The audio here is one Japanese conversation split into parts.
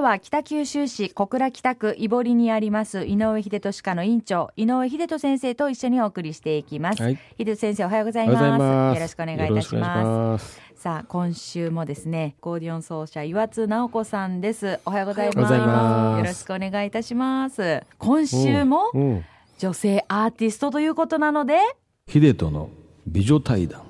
からは北九州市小倉北区井堀にあります井上秀俊科の院長井上秀俊先生と一緒にお送りしていきます、はい。秀俊先生おはようございまます。すよろしくお願いいたしまます。すさあ今週もですねコーディオン奏者岩津直子さんです。おはようございます。ようございます。よろしくお願いいたします。今週も女性アーティストということなので秀人の美女対談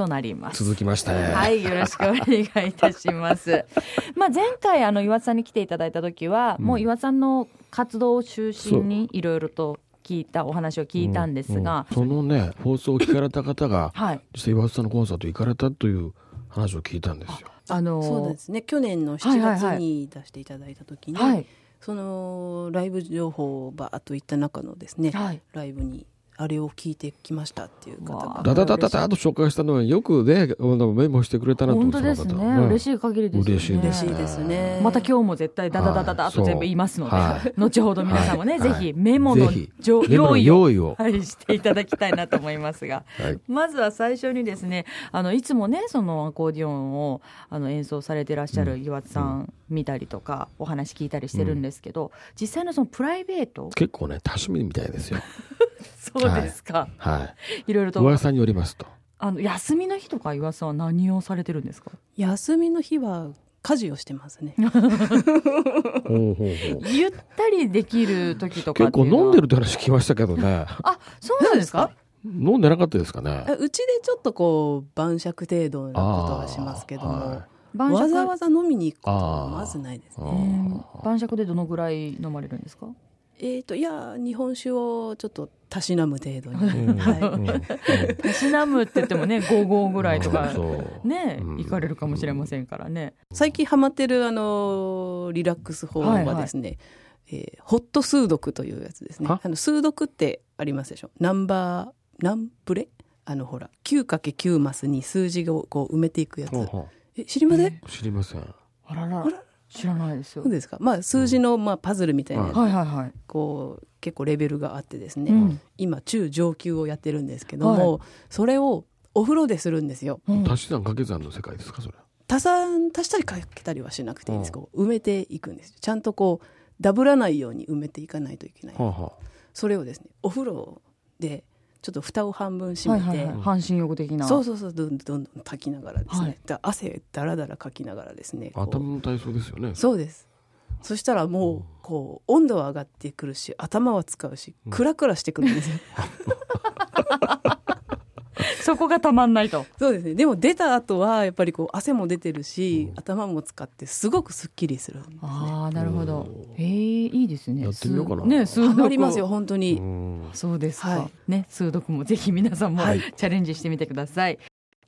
となります。続きましたねはい、よろしくお願いいたします。まあ前回あの岩田さんに来ていただいた時は、もう岩田さんの活動を中心にいろいろと聞いたお話を聞いたんですが、うん。そのね放送を聞かれた方がはい、実際岩田さんのコンサート行かれたという話を聞いたんですよ。あのーそうですね。去年の7はいはいはい月に出していただいた時に、はい、そのライブ情報をバーッといった中のですね、はい。ライブにあれを聞いてきましたっていう方が。ダダダダダ。と紹介したのはよくねあのメモしてくれたなと思本って当ですね、嬉しい限りですよね。嬉しいですね。また今日も絶対ダダダダダはいと全部言いますので、はい。後ほど皆さんもね、はい。ぜひメモの用意を。用意を。はい、していただきたいなと思いますが、はい。まずは最初にですねあのいつもねそのアコーディオンをあの演奏されてらっしゃる岩津さん見たりとか、お話聞いたりしてるんですけど、実際のそのプライベート結構ね多趣味みたいですよ そうですか、、はい。ろいろと。噂によりますと。あの休みの日とか岩津さんは何をされてるんですか？休みの日は家事をしてますね。ゆったりできる時とか結構っていうのは。飲んでるって話聞きましたけどね。あそうなんですか？飲んでなかったですかね？あうちでちょっとこう晩酌程度なことはしますけども、わざわざ飲みに行くことはまずないですね。ー晩酌でどのぐらい飲まれるんですか？えっ、といや日本酒をちょっとたしなむ程度に、うん。はい。たしなむって言ってもね55ぐらいとかねうん。行かれるかもしれませんからね。最近ハマってるあのリラックス法はですね、えーホット数読というやつですね。は？あの数読ってありますでしょ？ナンバーナンプレ？あのほら 9×9 マスに数字をこう埋めていくやつ。ほうほえ知りません、知りません。あらら。あら知らないですよ。そうですか。まあ数字のまあパズルみたいなはいはいはい。こう結構レベルがあってですね、うん。今中上級をやってるんですけども、はそれをお風呂でするんですよ。うん。足し算掛け算の世界ですかそれ足さん足したりかけたりはしなくていいんです、うん。こう埋めていくんですちゃんとこうダブらないように埋めていかないといけない、はあはそれをですねお風呂でちょっと蓋を半分閉めて、はいはいはい。半身浴的な。そうそうそう。どんどんどんどん炊きながらですね、はいだ汗だらだらかきながらですね頭の体操ですよねそうですそしたらもうこう温度は上がってくるし頭は使うしクラクラしてくるんですよ、そこがたまんないと。そうですね。でも出た後はやっぱりこう汗も出てるし、頭も使ってすごくすっきりするんですね。ああなるほど。へえいいですね。やってみようかな。すね数ハ読マりますよ本当に、うん。そうですか、はい。ね数読もぜひ皆さんも、はい。チャレンジしてみてください。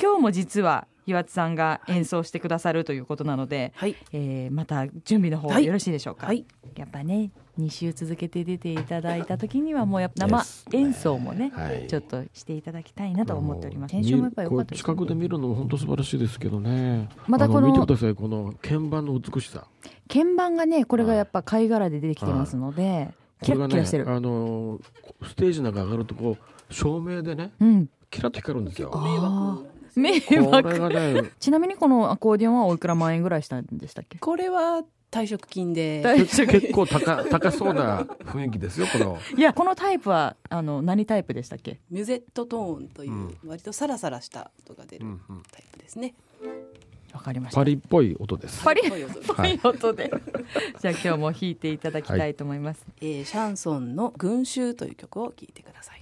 今日も実は岩津さんが演奏してくださるということなので、はい。えーまた準備の方はい。よろしいでしょうか、はい。やっぱね2週続けて出ていただいた時にはもうやっぱ生演奏もね、はい。ちょっとしていただきたいなと思っております。編集もやっぱり良かったです、こう近くで見るのも本当素晴らしいですけどね。またこのあ見てください。この鍵盤の美しさ。鍵盤がねこれがやっぱ貝殻で出てきてますので、キラこれがねッキラしてる、あのステージなんか上がるとこう照明でねうん。キラッと光るんですよ。あ迷惑。ね ちなみにこのアコーディオンはおいくら万円ぐらいしたんでしたっけ？これは退職金で。大結結構高 高そうな雰囲気ですよこの。いやこのタイプはあの何タイプでしたっけ？ミュゼットトーンというう割とサラサラした音が出るうんうん。タイプですね、わかりました。パリっぽい音です。パリっぽい音。で、じゃあ今日も弾いていただきたいと思います、えーシャンソンの「群衆」という曲を聴いてください「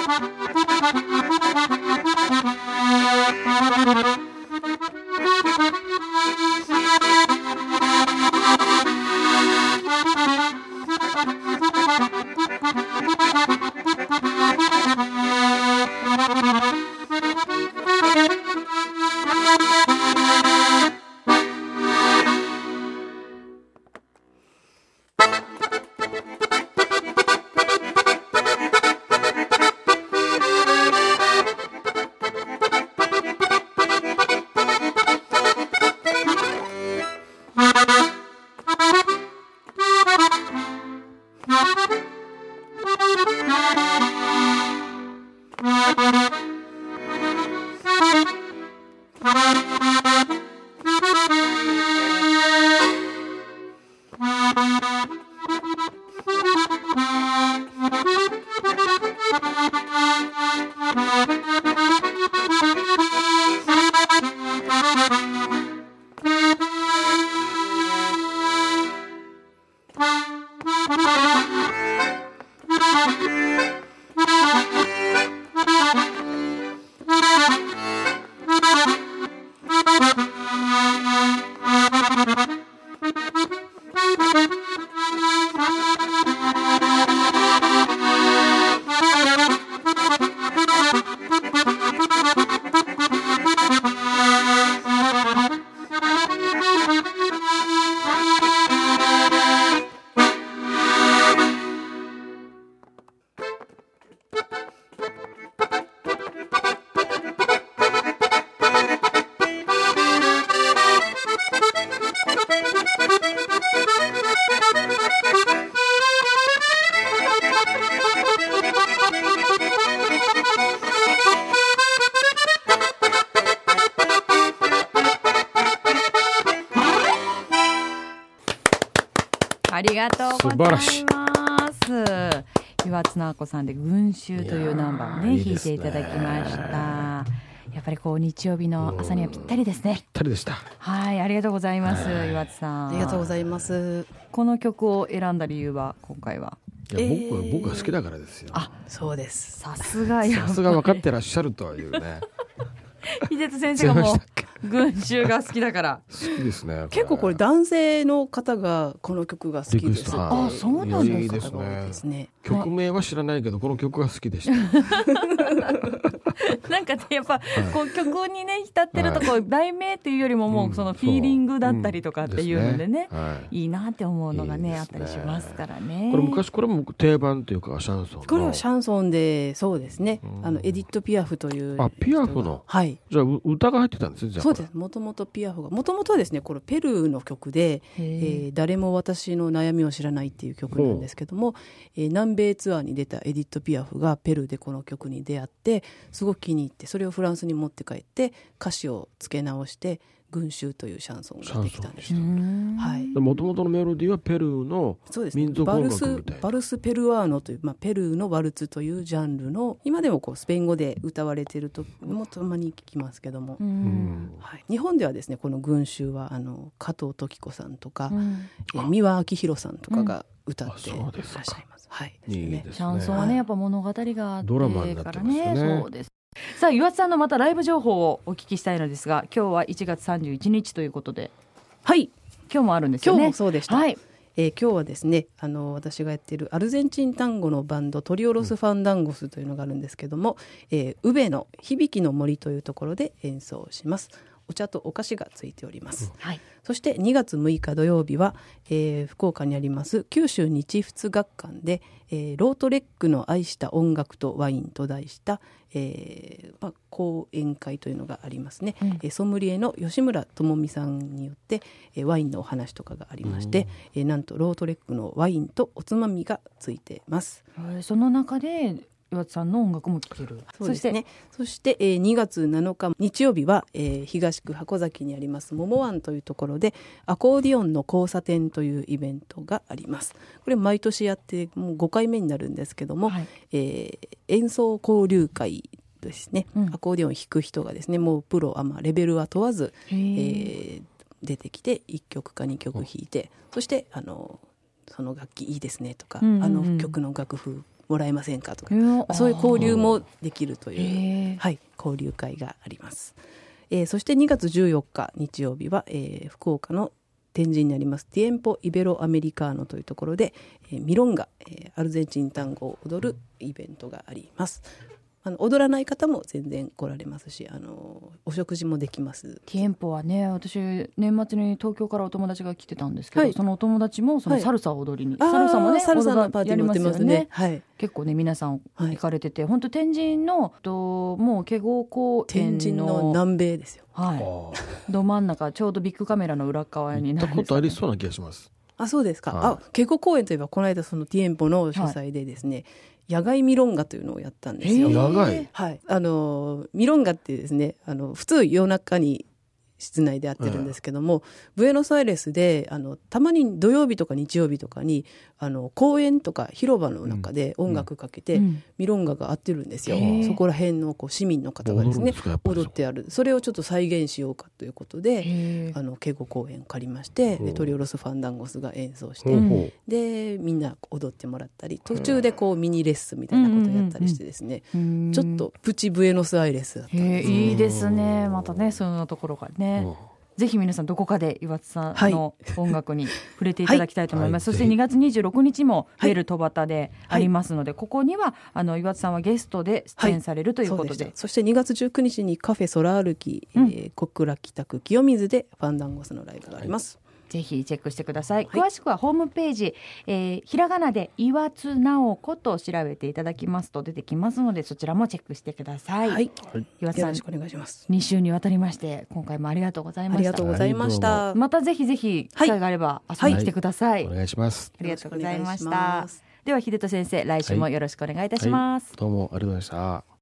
ハハハハ ありがとうご素晴ざいらしいます。岩津直子さんで群衆というナンバーをね弾いていただきました。やっぱりこう日曜日の朝にはぴったりですね。ぴったりでしたはい、ありがとうございます、岩津さん。ありがとうございます。この曲を選んだ理由は今回は？いや僕,、えー僕が好きだからですよあそうです。さすがさすが分かってらっしゃるとはいうね 秀哲先生がもう群衆が好きだから。好きですね結構これ男性の方がここの曲が好きです。ってリクエスト。あそうなんですね。ですね。曲名は知らないけどこの曲が好きでした。なんかねやっぱこう曲にね浸ってるとこう題名っていうよりももうそのフィーリングだったりとかっていうのでね、はい。いいなって思うのがねあったりしますからね。これ昔これも定番というかシャンソンの。これはシャンソンでそうですね。うん。あのエディット・ピアフというあピアフの？はい。じゃあう歌が入ってたんですねじゃあそうです。もともとピアフがもともとはですねこれペルーの曲で、へえーー誰も私の悩みを知らない」っていう曲なんですけども、えー南米ツアーに出たエディット・ピアフがペルーでこの曲に出会ってすごく気に入ってそれをフランスに持って帰って歌詞を付け直して「群衆」というシャンソンができたんですうよ。んはい。もともとのメロディーはペルーのそうですね。民族音バルス楽みたいなバルス・ペルアーノという、まあ、ペルーのワルツというジャンルの今でもこうスペイン語で歌われてるともたまに聞きますけども、はい、日本ではですねこの群衆はあの加藤登紀子さんとか、うん。えー三輪明宏さんとかが歌っていらっしゃいます。はい、いいねですね。シャンソンはねやっぱ物語があってドラマになっからね。そうです。さあ岩津さんのまたライブ情報をお聞きしたいのですが今日は1月31日ということではい、今日もあるんですよ今日ね。もそうでした。はい。えー今日はですねあの私がやっているアルゼンチン単語のバンドトリオロス・ファンダンゴスというのがあるんですけども、えー、宇部の響きの森というところで演奏しますお茶とお菓子がついております、はい。そして2月6日土曜日は、えー福岡にあります九州日仏学館で、えーロートレックの愛した音楽とワインと題した、えーまあ、講演会というのがありますね、うん。えーソムリエの吉村智美さんによって、えーワインのお話とかがありまして、えーなんとロートレックのワインとおつまみがついてます。えーその中で岩津さんの音楽も聴ける。そうですね。そして、えー2月7日日曜日は、えー東区箱崎にあります桃湾というところでアコーディオンの交差点というイベントがあります。これ毎年やってもう5回目になるんですけども、はいえー演奏交流会ですね、うんアコーディオン弾く人がですねもうプロあまあレベルは問わず、へえーー出てきて1曲か2曲弾いてそしてあのその楽器いいですねとか、うんうんうんあの曲の楽譜もらえませんかとか、そういう交流もできるという、はい、交流会があります。えーそして2月14日日曜日は、えー福岡の天神にあります。ティエンポ・イベロ・アメリカーノというところで、えーミロンガ、えーアルゼンチン単語を踊るイベントがあります。あの踊らない方も全然来られますしあのお食事もできます。ティエンポはね私年末に東京からお友達が来てたんですけど、はい。そのお友達もそのはい。サルサを踊りに、あーサルサもねサルサのパーティーもやってますね。はい。結構ね皆さんはい行かれてて、本当天神のともう華豪公園天の神の南米ですよ。はい、ど真ん中ちょうどビッグカメラの裏側になるんですかねとありそうな気がします。あそうですか、はい。あ稽古公演といえばこの間そのティエンポの主催でですね、野外ミロンガというのをやったんですよ、へー。長い。はい、あのミロンガってですねあの普通夜中に室内でやってるんですけども、ブエノスアイレスであのたまに土曜日とか日曜日とかにあの公園とか広場の中で音楽かけて、うん。ミロンガが合ってるんですよ。そこら辺のこう市民の方がですね踊ってある。それをちょっと再現しようかということであの稽古公演を借りましてトリオロス・ファンダンゴスが演奏して、ほうほでみんな踊ってもらったり途中でこうミニレッスンみたいなことをやったりしてですね、うん。ちょっとプチブエノスアイレスだったんへですえいいですね。またねそのところがね、うん。ぜひ皆さんどこかで岩津さんの音楽に触れていただきたいと思います、はい。そして2月26日もベル戸端でありますので、ここにはあの岩津さんはゲストで出演されるということで,、でしたそして2月19日にカフェ空歩き、うん。えー小倉北区清水でファンダンゴスのライブがあります、ぜひチェックしてください、はい。詳しくはホームページ、えーひらがなで岩津直子と調べていただきますと出てきますのでそちらもチェックしてください、はい。岩津さんよろしくお願いします。2週にわたりまして今回もありがとうございました。ありがとうございました、またぜひぜひ機会があれば遊びに来てください、お願いします。ありがとうございました。では秀人先生来週もよろしくお願いいたします、どうもありがとうございました。